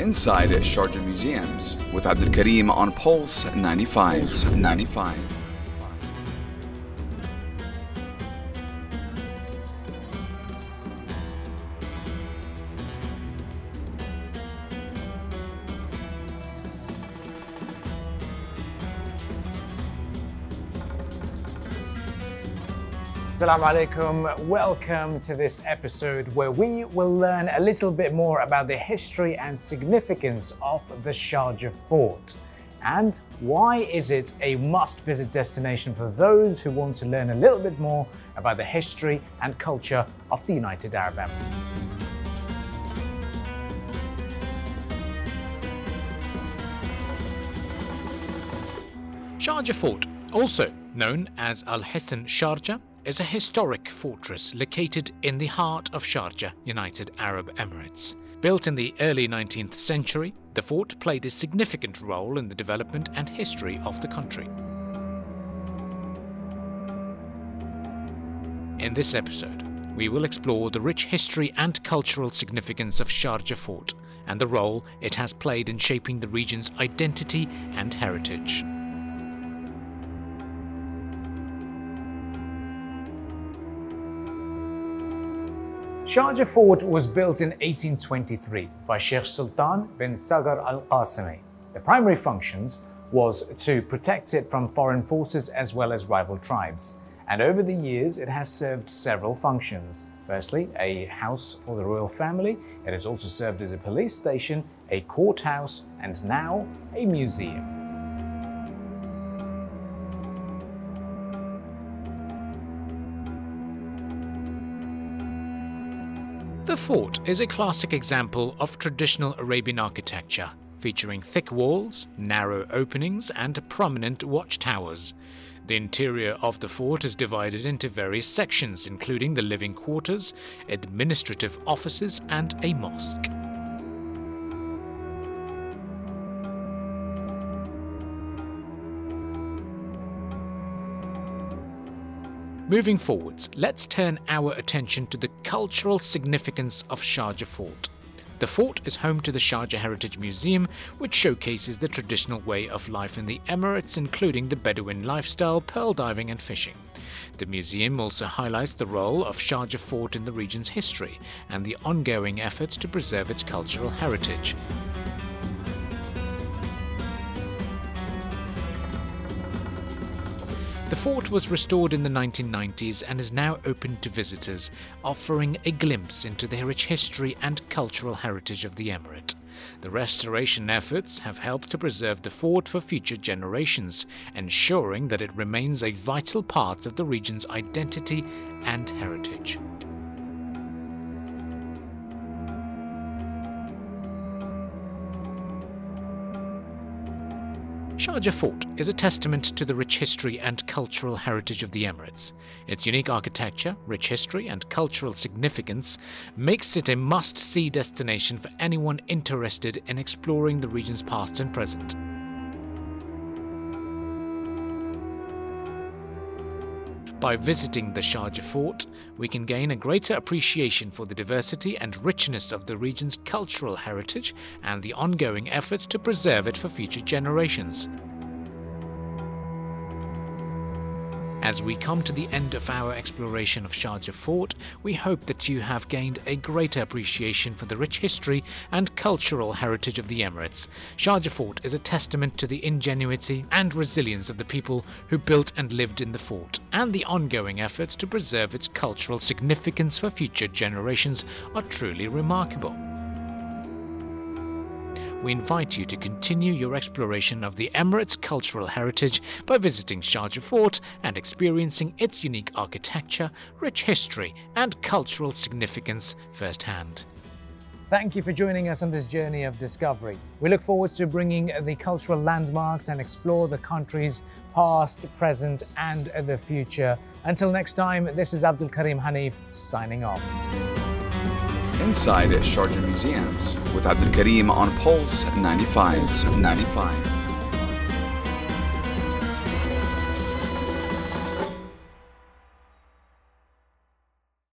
Inside Sharjah Museums with Abdul Karim on Pulse 95. 95. Assalamu alaikum. Welcome to this episode where we will learn a little bit more about the history and significance of the Sharjah Fort. And why is it a must visit destination for those who want to learn a little bit more about the history and culture of the United Arab Emirates? Sharjah Fort, also known as Al Hisn Sharjah, is a historic fortress located in the heart of Sharjah, United Arab Emirates. Built in the early 19th century, the fort played a significant role in the development and history of the country. In this episode, we will explore the rich history and cultural significance of Sharjah Fort and the role it has played in shaping the region's identity and heritage. Sharjah Fort was built in 1823 by Sheikh Sultan bin Saqr al Qasimi. The primary functions was to protect it from foreign forces as well as rival tribes. And over the years, it has served several functions. Firstly, a house for the royal family. It has also served as a police station, a courthouse, and now a museum. The fort is a classic example of traditional Arabian architecture, featuring thick walls, narrow openings, and prominent watchtowers. The interior of the fort is divided into various sections, including the living quarters, administrative offices, and a mosque. Moving forwards, let's turn our attention to the cultural significance of Sharjah Fort. The fort is home to the Sharjah Heritage Museum, which showcases the traditional way of life in the Emirates, including the Bedouin lifestyle, pearl diving, and fishing. The museum also highlights the role of Sharjah Fort in the region's history and the ongoing efforts to preserve its cultural heritage. Fort was restored in the 1990s and is now open to visitors, offering a glimpse into the rich history and cultural heritage of the emirate. The restoration efforts have helped to preserve the fort for future generations, ensuring that it remains a vital part of the region's identity and heritage. Sharjah Fort is a testament to the rich history and cultural heritage of the Emirates. Its unique architecture, rich history, and cultural significance makes it a must see destination for anyone interested in exploring the region's past and present. By visiting the Sharjah Fort, we can gain a greater appreciation for the diversity and richness of the region's cultural heritage and the ongoing efforts to preserve it for future generations. As we come to the end of our exploration of Sharjah Fort, we hope that you have gained a greater appreciation for the rich history and cultural heritage of the Emirates. Sharjah Fort is a testament to the ingenuity and resilience of the people who built and lived in the fort, and the ongoing efforts to preserve its cultural significance for future generations are truly remarkable we invite you to continue your exploration of the Emirates' cultural heritage by visiting Sharjah Fort and experiencing its unique architecture, rich history, and cultural significance firsthand. Thank you for joining us on this journey of discovery. We look forward to bringing the cultural landmarks and explore the country's past, present, and the future. Until next time, this is Abdul Karim Hanif signing off inside Sharjah Museums with Abdul Karim on Pulse 95. 95.